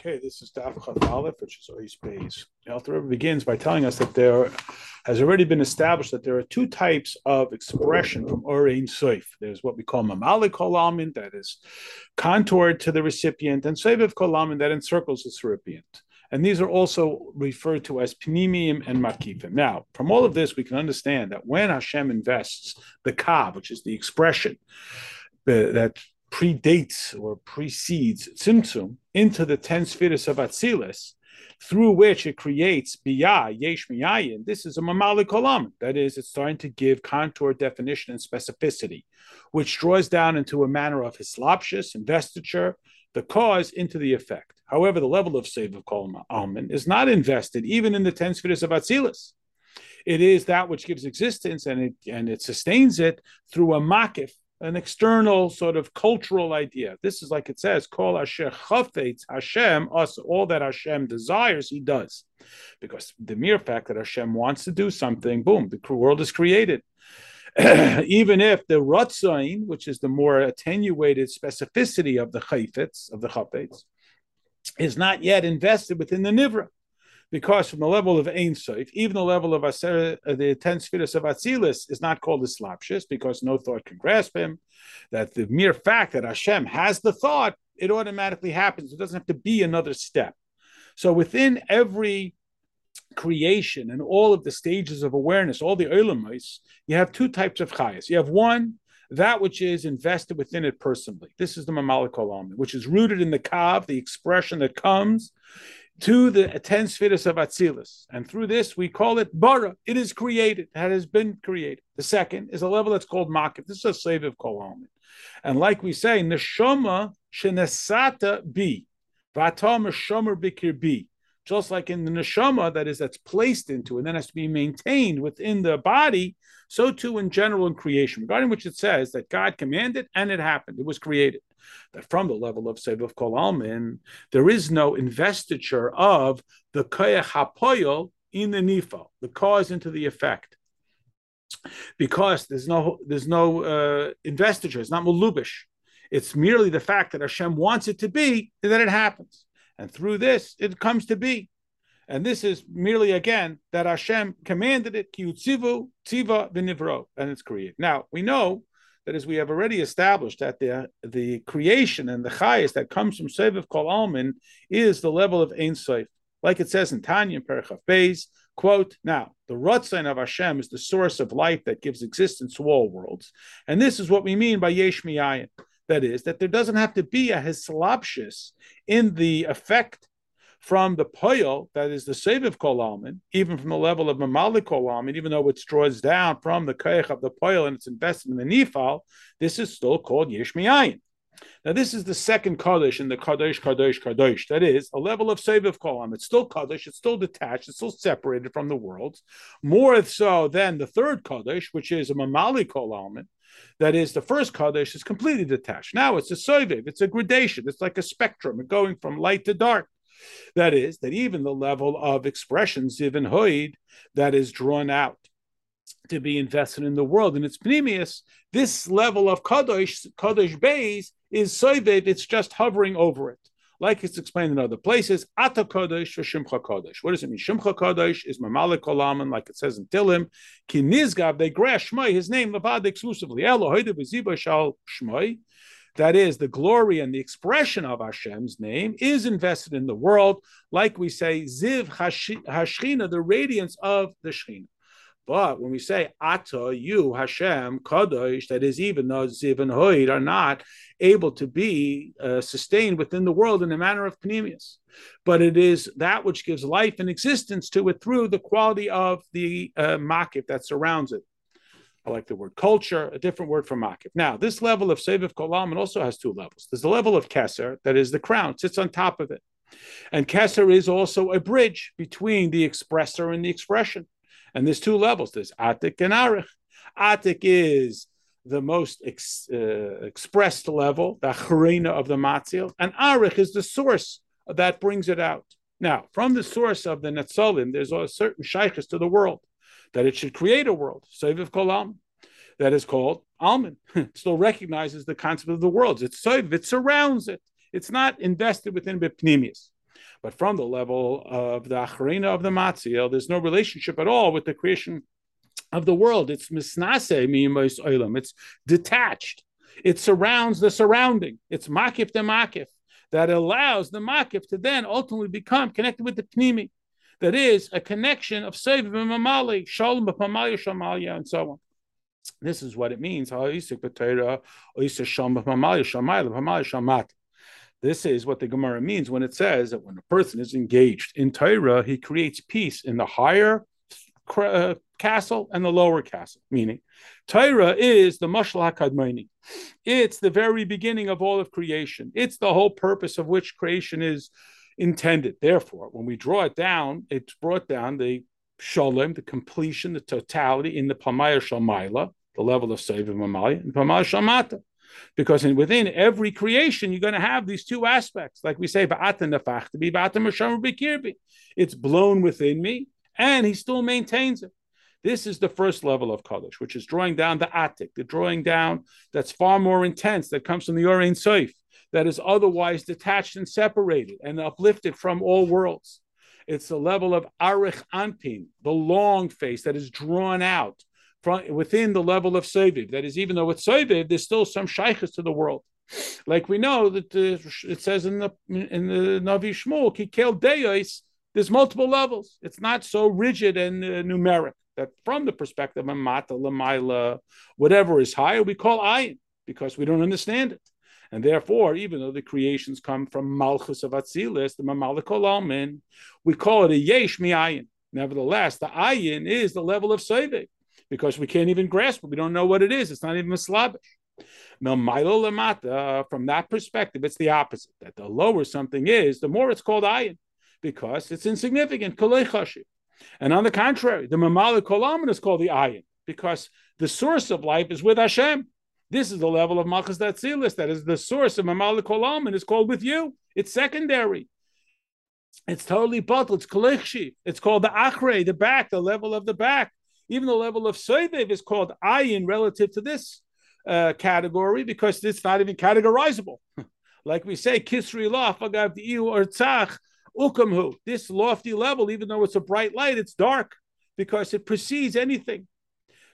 Okay, this is Daf Chaf which is Ois Beis. The Rebbe begins by telling us that there has already been established that there are two types of expression from Orein Soif. There's what we call Mamali Kolamin, that is contoured to the recipient, and Seviv Kolamin, that encircles the recipient. And these are also referred to as Pnimium and Makifim. Now, from all of this, we can understand that when Hashem invests the Kav, which is the expression uh, that predates or precedes Tzimtzum into the ten spheres of Atzilus, through which it creates Biyah, Yesh Miyayin. This is a Mamali Kolam. That is, it's starting to give contour, definition, and specificity, which draws down into a manner of Hislopshus, investiture, the cause into the effect. However, the level of Save of Kolam Alman is not invested even in the ten spheres of Atzilus. It is that which gives existence and it and it sustains it through a makif, an external sort of cultural idea. This is like it says, "Kol Asher Chafetz Hashem." Us, all that Hashem desires, He does, because the mere fact that Hashem wants to do something, boom, the world is created. Even if the Ratzain, which is the more attenuated specificity of the Chayfetz of the Chafetz, is not yet invested within the Nivra because from the level of Ein Sof, even the level of Aser, uh, the ten spheres of Atzilus is not called Islapshus because no thought can grasp him. That the mere fact that Hashem has the thought, it automatically happens. It doesn't have to be another step. So within every creation and all of the stages of awareness, all the Olamais, you have two types of chayas. You have one, that which is invested within it personally. This is the Mamalik Olam, which is rooted in the Kav, the expression that comes to the ten spheres of Atzilus. And through this, we call it bara. It is created, that has been created. The second is a level that's called makif. This is a slave of Kol And like we say, neshama shenesata bi, vata meshomer bikir bi. Just like in the neshama, that is, that's placed into and then has to be maintained within the body, so too in general in creation, regarding which it says that God commanded and it happened, it was created that from the level of Sevav Kol Almin, there is no investiture of the Koyach HaPoyol in the Nifal, the cause into the effect. Because there's no there's no uh, investiture, it's not mulubish. It's merely the fact that Hashem wants it to be, and that it happens. And through this, it comes to be. And this is merely again that Hashem commanded it, ki tiva v'nivro, and it's created. Now we know that as we have already established that the the creation and the highest that comes from Seviv Kol Almin is the level of Ein Sof. Like it says in Tanya Perchaf Beis, quote, now, the Rotzain of Hashem is the source of life that gives existence to all worlds. And this is what we mean by Yesh Miyayin. That is, that there doesn't have to be a hislapshus in the effect from the poyel, that is the Seviv Kol Almin, even from the level of Mamalik Kol Almin, even though it draws down from the Koyach of the poyel and it's invested in the Nifal, this is still called yeshmiayin. Now, this is the second Kaddish in the Kaddish, Kaddish, Kaddish. That is a level of Seviv Kolam. It's still Kaddish, it's still detached, it's still separated from the world. More so than the third Kaddish, which is a Mamali Kolam. That is, the first Kaddish is completely detached. Now it's a Seviv, it's a gradation, it's like a spectrum, going from light to dark. That is, that even the level of expression, ziv and hoid, that is drawn out to be invested in the world and its pneumius, this level of kadosh, kadosh beis, is soivev, it's just hovering over it. Like it's explained in other places, Ata Kodesh or Shimcha Kodesh. What does it mean? Shimcha Kodesh is Mamalik Olaman, like it says in Tilim. Ki Nizgav, they grash Shmai, his name, Lavad exclusively. Elo Hoidu Viziba Shal Shmai that is, the glory and the expression of Hashem's name is invested in the world, like we say, Ziv Hashchina, the radiance of the Shechina. But when we say Ata, you, Hashem, Kadosh, that is, even though Ziv and Hoid are not able to be uh, sustained within the world in the manner of Panemius, but it is that which gives life and existence to it through the quality of the uh, makif that surrounds it. I like the word culture, a different word for makif. Now, this level of Seviv Kolam also has two levels. There's the level of Keser, that is the crown, sits on top of it. And Keser is also a bridge between the expressor and the expression. And there's two levels there's Atik and Arich. Atik is the most ex, uh, expressed level, the Harina of the Matzil, and Arich is the source that brings it out. Now, from the source of the Netzolim, there's a certain shaykhs to the world that it should create a world, Soviv Kolam, that is called Alman. it still recognizes the concept of the worlds. It's Soviv, it surrounds it. It's not invested within Bipnimius. But from the level of the Acharina of the Matzil, there's no relationship at all with the creation of the world. It's misnase miyimos olam. It's detached. It surrounds the surrounding. It's makif de makif that allows the makif to then ultimately become connected with the pnimi. That is a connection of seviv and mamali, shalom b'pamali shamalya, and so on. This is what it means. This is what the Gemara means when it says that when a person is engaged in Torah, he creates peace in the higher uh, castle and the lower castle. Meaning, Torah is the Mashal HaKadmoni. It's the very beginning of all of creation. It's the whole purpose of which creation is intended. Therefore, when we draw it down, it's brought down the shalom, the completion, the totality in the Pamaya Shalmaila, the level of Mamaya, and Pamaya Shalmata. Because in, within every creation, you're going to have these two aspects. Like we say, it's blown within me, and he still maintains it. This is the first level of Kaddish, which is drawing down the Attic, the drawing down that's far more intense, that comes from the Orein Seif, that is otherwise detached and separated and uplifted from all worlds. It's the level of Arich Anpin, the long face that is drawn out from within the level of Seviv. That is, even though it's Seviv, there's still some shaykhs to the world. Like we know that it says in the in the Navi Shmuel, Kikel Deyos, there's multiple levels. It's not so rigid and uh, numeric. That from the perspective of Mata, Lamaila, whatever is higher, we call Ayin because we don't understand it. And therefore, even though the creations come from Malchus of Atzilus, the Mamalikol we call it a Yesh Mi'ayin. Nevertheless, the Ayin is the level of Seivik because we can't even grasp it. We don't know what it is. It's not even a Slavish. Uh, from that perspective, it's the opposite. That the lower something is, the more it's called ayin, because it's insignificant. And on the contrary, the mamalik kolamin is called the ayin, because the source of life is with Hashem. This is the level of malchus datzilis. That is the source of mamalik kolamin is called with you. It's secondary. It's totally bottled. It's kolechshi. It's called the achre, the back, the level of the back. Even the level of Soivev is called ayin relative to this uh, category because it's not even categorizable. like we say, Kisri Laf, Agav or Tzach, Ukamhu. This lofty level, even though it's a bright light, it's dark because it precedes anything.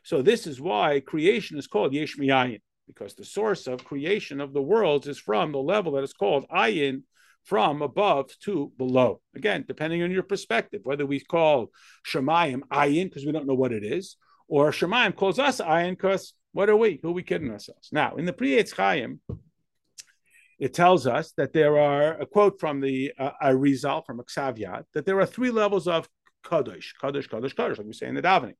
So this is why creation is called Yesh Miyayin, because the source of creation of the worlds is from the level that is called Ayin, from above to below. Again, depending on your perspective, whether we call Shemayim ayin because we don't know what it is, or Shemayim calls us ayin because what are we? Who are we kidding ourselves? Now, in the Pri Chaim, it tells us that there are a quote from the uh, Arizal from Aksavyat that there are three levels of Kadosh, Kadosh, Kadosh, Kadosh, like we say in the davening.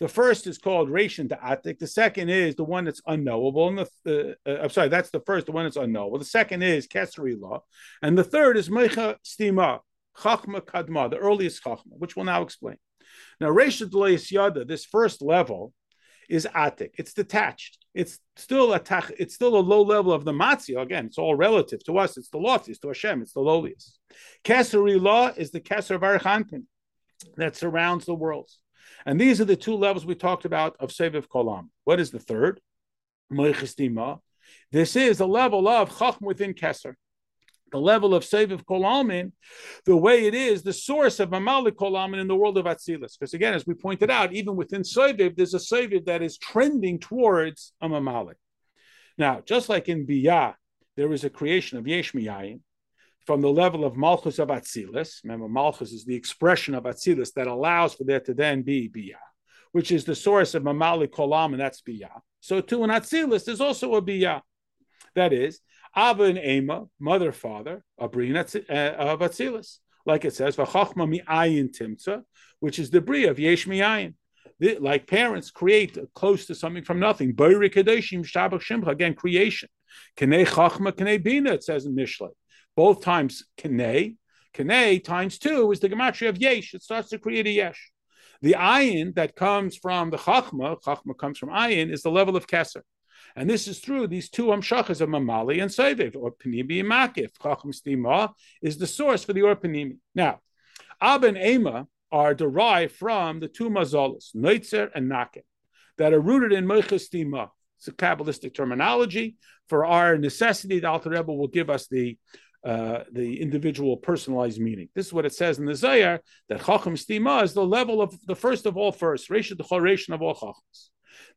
The first is called Rashon Da'atik. The second is the one that's unknowable. And the, uh, I'm sorry, that's the first, the one that's unknowable. The second is Kesri law. And the third is Mecha Stima, Chachma Kadma, the earliest Chachma, which we'll now explain. Now, Rashon Yada, this first level, is Atik. It's detached. It's still a tach, it's still a low level of the Matzia. Again, it's all relative to us. It's the loftiest to Hashem. It's the lowliest. Kesari law is the Keser of Arich Anpin that surrounds the worlds. And these are the two levels we talked about of Seviv Kolam. What is the third? This is the level of Chacham within Kesser. The level of Seviv Kolalmin, the way it is, the source of Mamalik Kolalmin in the world of Atzilis. Because again, as we pointed out, even within Seviv, there's a Seviv that is trending towards a Mamalik. Now, just like in Biyah, there is a creation of Yesh Miyayin, from the level of Malchus of Atzilus. Remember, Malchus is the expression of Atzilus that allows for there to then be Biyah, which is the source of Mamali Kolam, and that's Biyah. So too in Atzilus, there's also a Biyah. That is, Abba and Ema, mother, father, Abrin uh, of Atzilus. Like it says, V'chachma mi'ayin timtza, which is the bria of Yesh mi'ayin. Like parents create close to something from nothing. Again, creation. K'nei chachma, k'nei bina, it says in Mishlei both times kene. Kene times two is the gematria of yesh. It starts to create a yesh. The ayin that comes from the chachma, chachma comes from ayin, is the level of keser. And this is through these two amshachas of mamali and seviv, or panimi and makif. Chacham stima is the source for the or panimi. Now, ab and ema are derived from the two mazolas, neitzer and nakin, that are rooted in moichas stima. It's a Kabbalistic terminology. For our necessity, the Alter Rebbe will give us the uh, the individual personalized meaning. This is what it says in the Zohar that Chacham Stima is the level of the first of all first, Resha the of all Chachams.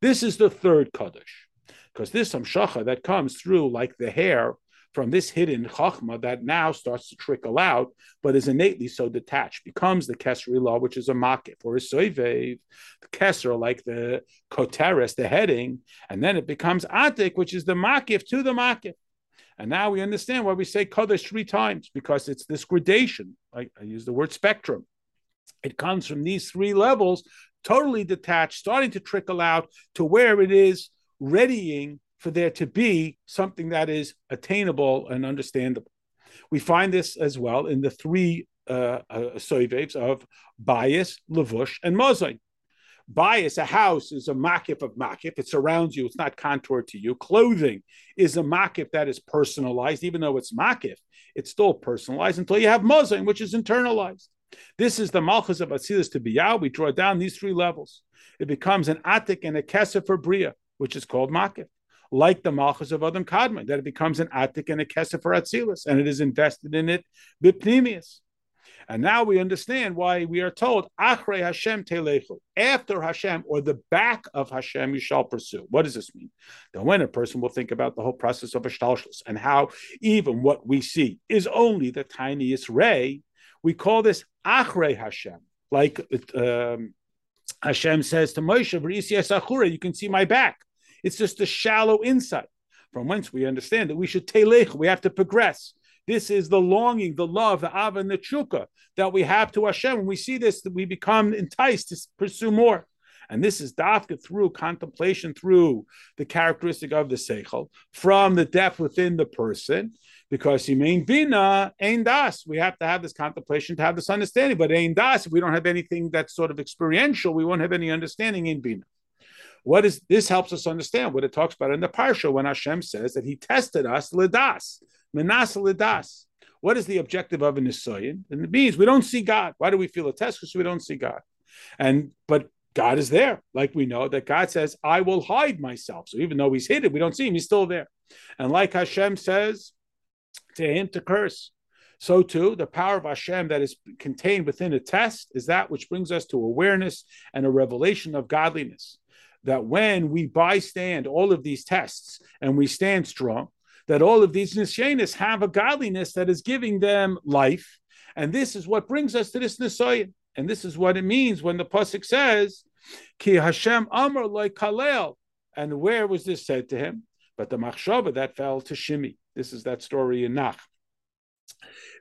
This is the third Kaddish, because this Hamshacha that comes through like the hair from this hidden chachma that now starts to trickle out, but is innately so detached, becomes the Kesri law, which is a makif, or a soivev, the Kesser, like the koteres, the heading, and then it becomes atik, which is the makif to the makif. And now we understand why we say Kaddish three times, because it's this gradation. I, I use the word spectrum. It comes from these three levels, totally detached, starting to trickle out to where it is readying for there to be something that is attainable and understandable. We find this as well in the three uh, uh, of bias, lavush, and mozain. Bias, a house, is a makif of makif. It surrounds you. It's not contoured to you. Clothing is a makif that is personalized, even though it's makif. It's still personalized until you have mozain, which is internalized. This is the malchus of Atzilus to Biyah. We draw down these three levels. It becomes an atik and a kesef for bria, which is called makif like the Malchus of Adam Kadmon, that it becomes an Atik and a Kesef for Atzilus, and it is invested in it Bipnimius. And now we understand why we are told Achre Hashem Telechu. After Hashem or the back of Hashem you shall pursue. What does this mean? Then when a person will think about the whole process of Ashtalshus and how even what we see is only the tiniest ray, we call this Achre Hashem. Like um, Hashem says to Moshe, you can see my back. It's just a shallow insight from whence we understand that we should telech, we have to progress. This is the longing, the love, the ava, and the chuka that we have to Hashem. When we see this, we become enticed to pursue more. And this is dafka through contemplation, through the characteristic of the seichel, from the depth within the person, because he mean bina ain das. We have to have this contemplation to have this understanding. But ain das, if we don't have anything that's sort of experiential, we won't have any understanding in bina. What is this helps us understand what it talks about in the parsha when Hashem says that He tested us lidas, menas lidas. What is the objective of an nisoyin? And it means we don't see God. Why do we feel a test? Because we don't see God. And but God is there, like we know that God says, "I will hide myself." So even though He's hidden, we don't see Him. He's still there. And like Hashem says to Him to curse, so too, the power of Hashem that is contained within a test is that which brings us to awareness and a revelation of godliness that when we bystand all of these tests and we stand strong, that all of these nisyanis have a godliness that is giving them life. And this is what brings us to this nisayin. And this is what it means when the pasuk says, "Ki Hashem Amar like Kalel." And where was this said to him? But the machshava that fell to Shimi. This is that story in Nach.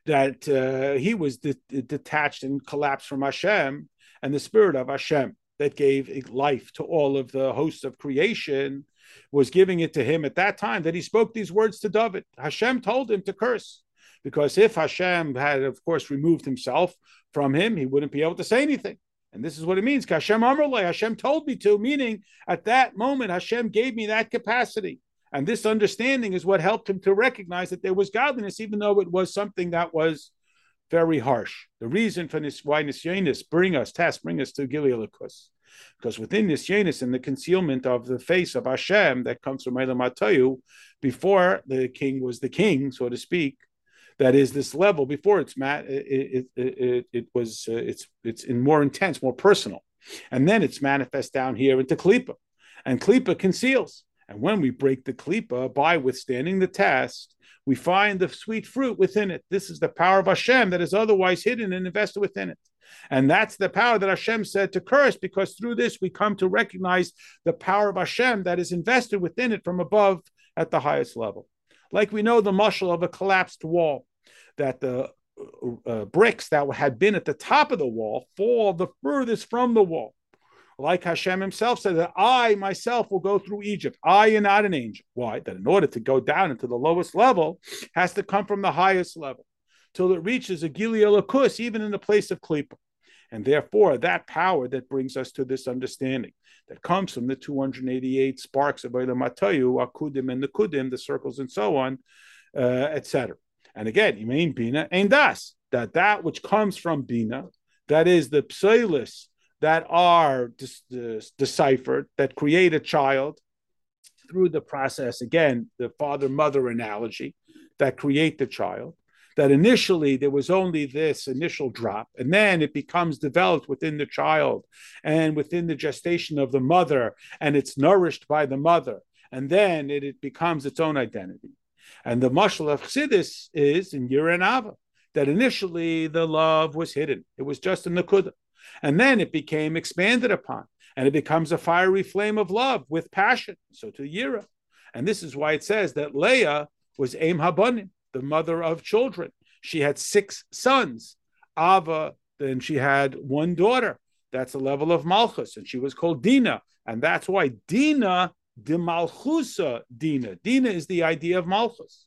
That uh, he was de- detached and collapsed from Hashem, and the spirit of Hashem that gave life to all of the hosts of creation was giving it to him at that time that he spoke these words to David. Hashem told him to curse because if Hashem had, of course, removed himself from him, he wouldn't be able to say anything. And this is what it means. Hashem Amrullah, Hashem told me to, meaning at that moment, Hashem gave me that capacity. And this understanding is what helped him to recognize that there was godliness, even though it was something that was very harsh. The reason for this why Nisyanis bring us, test, bring us to Gilead because within Nisyanis and the concealment of the face of Hashem that comes from Elam Atayu, before the king was the king, so to speak, that is this level before it's mat it, it, it, it was uh, it's it's in more intense more personal. And then it's manifest down here into klipa and klipa conceals. And when we break the klipa by withstanding the test we find the sweet fruit within it. This is the power of Hashem that is otherwise hidden and invested within it. And that's the power that Hashem said to curse, because through this we come to recognize the power of Hashem that is invested within it from above at the highest level. Like we know the muscle of a collapsed wall, that the uh, uh bricks that had been at the top of the wall fall the furthest from the wall like Hashem himself said, that I myself will go through Egypt. I am not an angel. Why? That in order to go down into the lowest level, has to come from the highest level till it reaches a Gilead Lakus, even in the place of Klippa. And therefore, that power that brings us to this understanding that comes from the 288 sparks of Eilam Matayu, Akudim and the Kudim, the circles and so on, uh, etc. And again, you mean Bina and Das, that that which comes from Bina, that is the psilis that are deciphered, that create a child through the process, again, the father mother analogy, that create the child. that initially there was only this initial drop, and then it becomes developed within the child and within the gestation of the mother, and it's nourished by the mother, and then it, it becomes its own identity. And the mashal of Chassidus is in Ava that initially the love was hidden; it was just in the kudah, and then it became expanded upon, and it becomes a fiery flame of love with passion. So to Yira, and this is why it says that Leah was Aim Habanim the mother of children. She had six sons. Ava, then she had one daughter. That's a level of Malchus, and she was called Dina. And that's why Dina de Malchusa Dina. Dina is the idea of Malchus.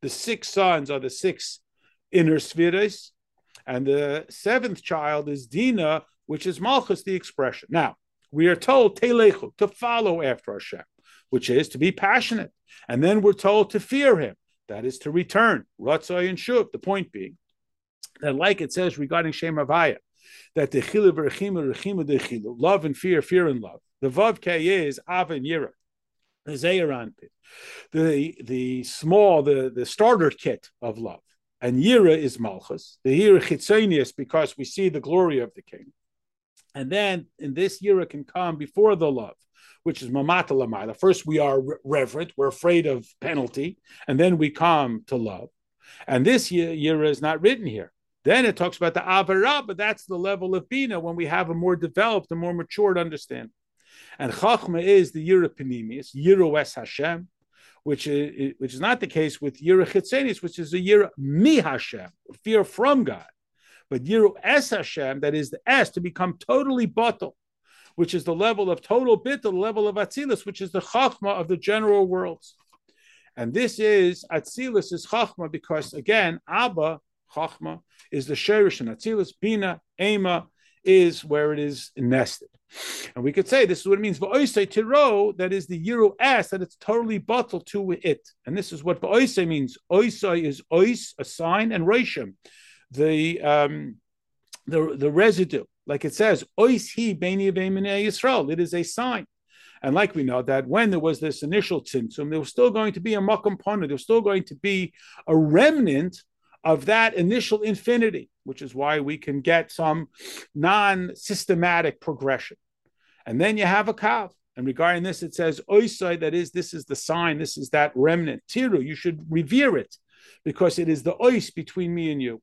The six sons are the six inner spheres, and the seventh child is Dina, which is Malchus, the expression. Now, we are told Telechu, to follow after Hashem, which is to be passionate. And then we're told to fear him. That is to return. Ratzai and Shuv. The point being that, like it says regarding Shem Havaya, that the chilu v'rechima rechima de chilu, love and fear, fear and love. The vav k is av and yira. The zeyaran the the small, the the starter kit of love, and yira is malchus. The yira chitzonius because we see the glory of the king, and then in this yira can come before the love which is mamata lamayla. First, we are reverent, we're afraid of penalty, and then we come to love. And this year is not written here. Then it talks about the avara, but that's the level of bina when we have a more developed, a more matured understanding. And chachma is the yira panemius, yira es Hashem, which is which is not the case with yira chitzenis, which is a yira mi Hashem, fear from God. But yira es Hashem, that is the s to become totally bottle which is the level of total bit, the level of Atzilus, which is the Chachma of the general worlds. And this is Atzilus is Chachma because again, Abba Chachma is the Sherish and Atzilus, Bina, Ema is where it is nested. And we could say this is what it means. Tiro, that is the Euro S, that it's totally bottled to it. And this is what ba'oisei means. Oisei is ois, a sign, and reishim, the um, the the residue like it says, Ois he Yisrael. It is a sign. And like we know that when there was this initial tzimtzum, there was still going to be a makom there was still going to be a remnant of that initial infinity, which is why we can get some non-systematic progression. And then you have a kav. And regarding this, it says oisai, that is, this is the sign, this is that remnant. Tiru, you should revere it because it is the ois between me and you.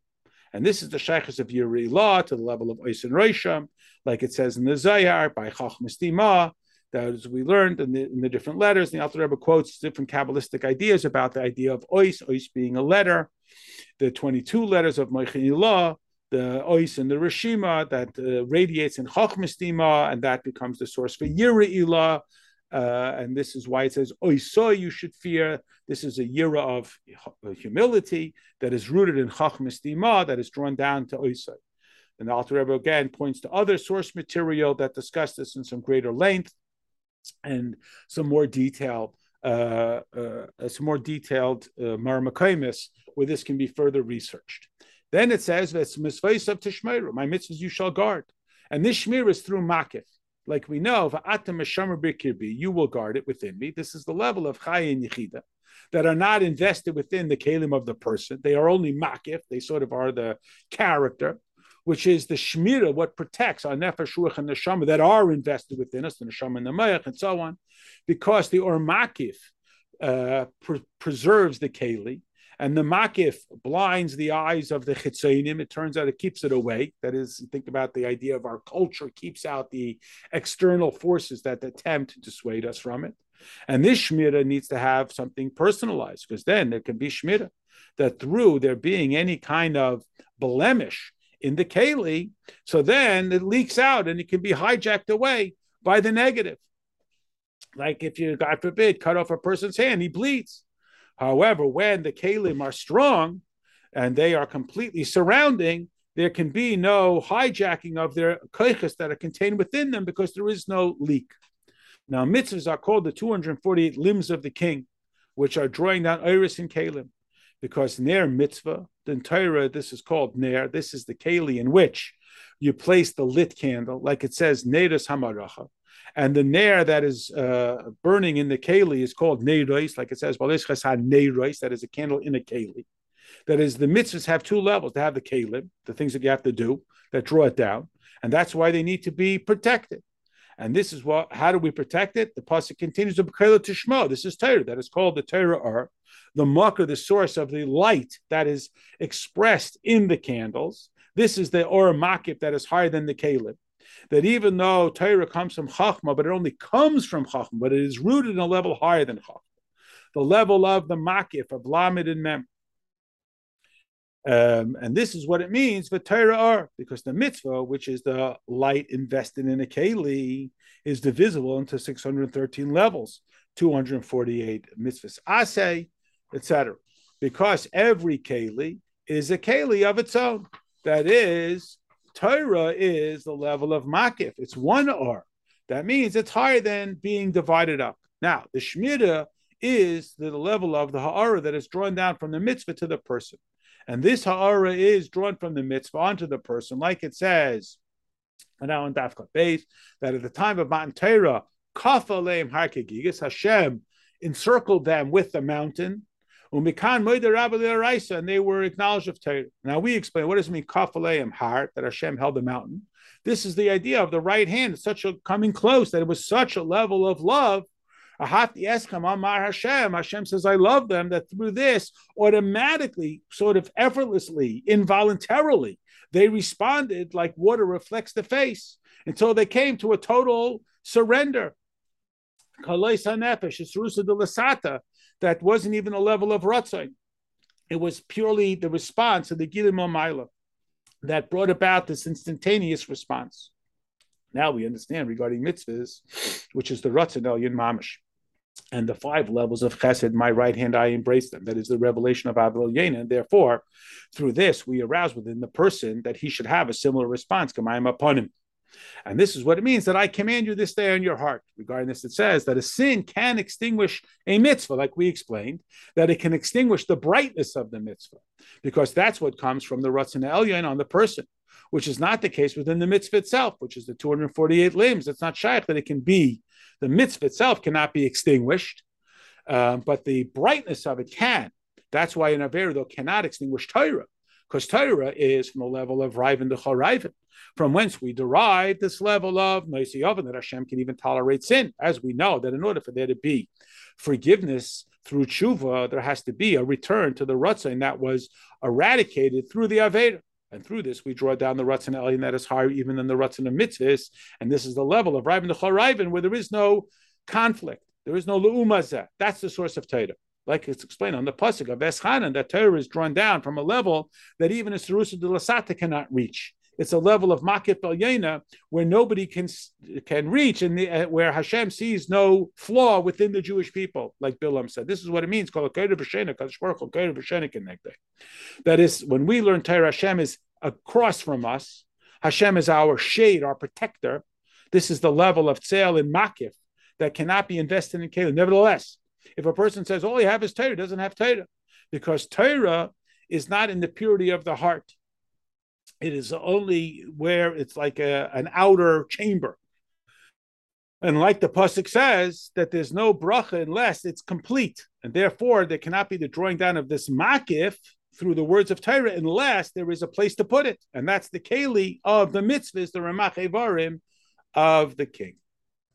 And this is the sheikhs of Yuri law to the level of Oisin Reisham, like it says in the Zohar by Chachmas Dima, that as we learned in the, in the different letters, the Alter Rebbe quotes different Kabbalistic ideas about the idea of Ois, Ois being a letter, the 22 letters of Moichin law, the Ois and the Rishima that uh, radiates in Chachmas and that becomes the source for Yiri Ilah, uh, and this is why it says, Oisoy, you should fear. This is a yira of humility that is rooted in Chachmas that is drawn down to Oisoy. And the Alter Rebbe again points to other source material that discuss this in some greater length and some more detail, uh, uh, some more detailed uh, where this can be further researched. Then it says, "That's of tishmeru. My mitzvahs you shall guard." And this shmir is through makif like we know, you will guard it within me. This is the level of Chaya and Yechida that are not invested within the kalim of the person. They are only makif. They sort of are the character, which is the shmira, what protects our nefesh, ruach, and neshama that are invested within us, the neshama and the mayach, and so on, because the or makif uh, pre- preserves the keli and the makif blinds the eyes of the chitzonim. It turns out it keeps it awake. That is, think about the idea of our culture keeps out the external forces that attempt to dissuade us from it. And this shmira needs to have something personalized because then there can be shmira that through there being any kind of blemish in the keli, so then it leaks out and it can be hijacked away by the negative. Like if you, God forbid, cut off a person's hand, he bleeds. However, when the kalim are strong and they are completely surrounding, there can be no hijacking of their koiches that are contained within them because there is no leak. Now, mitzvahs are called the 248 limbs of the king, which are drawing down iris and kalim, because ner mitzvah, the entire this is called ner. This is the keli in which you place the lit candle, like it says nedas hamaracha, and the nair that is uh, burning in the keli is called neiros, like it says, that is a candle in a keli. That is, the mitzvahs have two levels. They have the kalim, the things that you have to do that draw it down, and that's why they need to be protected. And this is what. How do we protect it? The pasuk continues to to shmo. This is Torah that is called the Torah or the mucker, the source of the light that is expressed in the candles. This is the or makif that is higher than the kalim. That even though Torah comes from chachma, but it only comes from chachma, but it is rooted in a level higher than chachma, the level of the makif of lamed and mem. Um, and this is what it means for Torah because the mitzvah, which is the light invested in a keli, is divisible into 613 levels, 248 mitzvahs asay, etc. Because every keli is a keli of its own. That is, Torah is the level of makif. It's one R. That means it's higher than being divided up. Now, the Shemitah is the level of the Ha'ara that is drawn down from the mitzvah to the person. And this ha'ara is drawn from the mitzvah onto the person, like it says, and now in Dafka base, that at the time of Matan Torah, Kafaleim Harkegigas, Hashem encircled them with the mountain. And they were acknowledged of Torah. Now we explain what does it mean kafaleim heart that Hashem held the mountain. This is the idea of the right hand, such a coming close that it was such a level of love Ahati Eskam Amar Hashem. Hashem says, I love them, that through this, automatically, sort of effortlessly, involuntarily, they responded like water reflects the face until they came to a total surrender. That wasn't even a level of ratzon. It was purely the response of the Gilim Maila that brought about this instantaneous response. Now we understand regarding mitzvahs, which is the Ratzon Elyon Mamish and the five levels of chesed, my right hand, I embrace them. That is the revelation of Avil Yena. And therefore, through this, we arouse within the person that he should have a similar response, am upon him. And this is what it means that I command you this day on your heart. Regarding this, it says that a sin can extinguish a mitzvah, like we explained, that it can extinguish the brightness of the mitzvah, because that's what comes from the Ratzon Elyon on the person, which is not the case within the mitzvah itself, which is the 248 limbs. It's not shaykh that it can be the mitzvah itself cannot be extinguished, um, but the brightness of it can. That's why an Aver, though, cannot extinguish Torah, because Torah is from the level of Riven to Chorayven, from whence we derive this level of Noisi Oven, that Hashem can even tolerate sin. As we know that in order for there to be forgiveness through tshuva, there has to be a return to the Ratzin that was eradicated through the Aveda. And through this, we draw down the Ratzin Elyon that is higher even than the Ratzin of mitzvahs. And this is the level of Raven Chorayven where there is no conflict. There is no Lu'umazah. That's the source of Torah. Like it's explained on the Pasuk of Eschanan, that Torah is drawn down from a level that even a Sarusa de Lasata cannot reach. It's a level of Makif Yena where nobody can can reach, and uh, where Hashem sees no flaw within the Jewish people, like Bilam said. This is what it means. Called That is, when we learn Torah, Hashem is across from us. Hashem is our shade, our protector. This is the level of tzel and makif that cannot be invested in Caleb. Nevertheless, if a person says all you have is Torah, doesn't have Torah, because Torah is not in the purity of the heart. It is only where it's like a, an outer chamber. And like the Pasuk says, that there's no bracha unless it's complete. And therefore, there cannot be the drawing down of this makif through the words of Torah unless there is a place to put it. And that's the keli of the mitzvahs, the Ramach Evarim of the king.